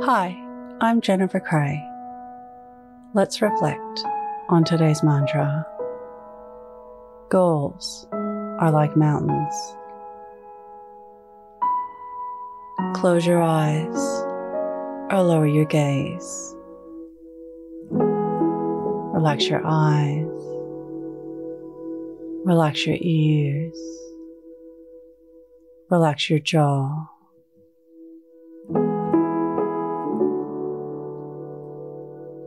Hi, I'm Jennifer Cray. Let's reflect on today's mantra. Goals are like mountains. Close your eyes or lower your gaze. Relax your eyes. Relax your ears. Relax your jaw.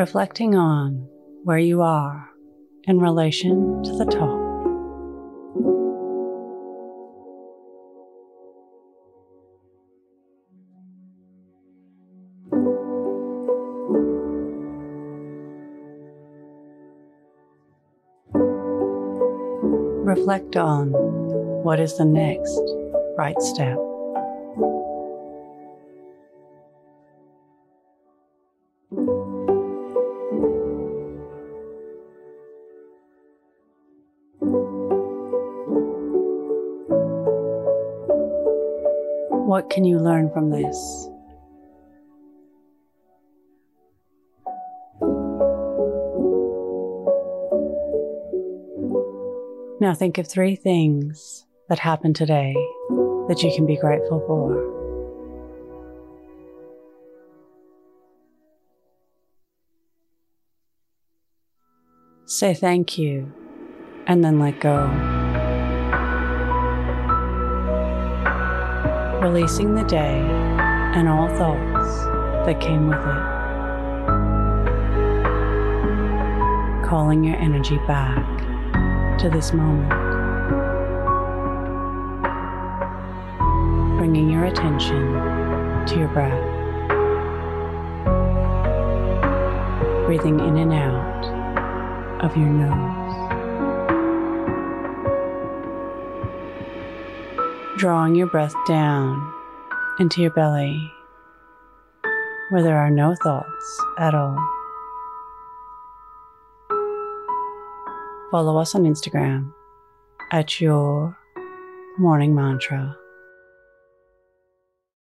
Reflecting on where you are in relation to the top. Reflect on what is the next right step. What can you learn from this? Now think of three things that happened today that you can be grateful for. Say thank you and then let go. releasing the day and all thoughts that came with it. Calling your energy back to this moment. Bringing your attention to your breath. Breathing in and out of your nose. drawing your breath down into your belly where there are no thoughts at all. Follow us on Instagram at your morning mantra.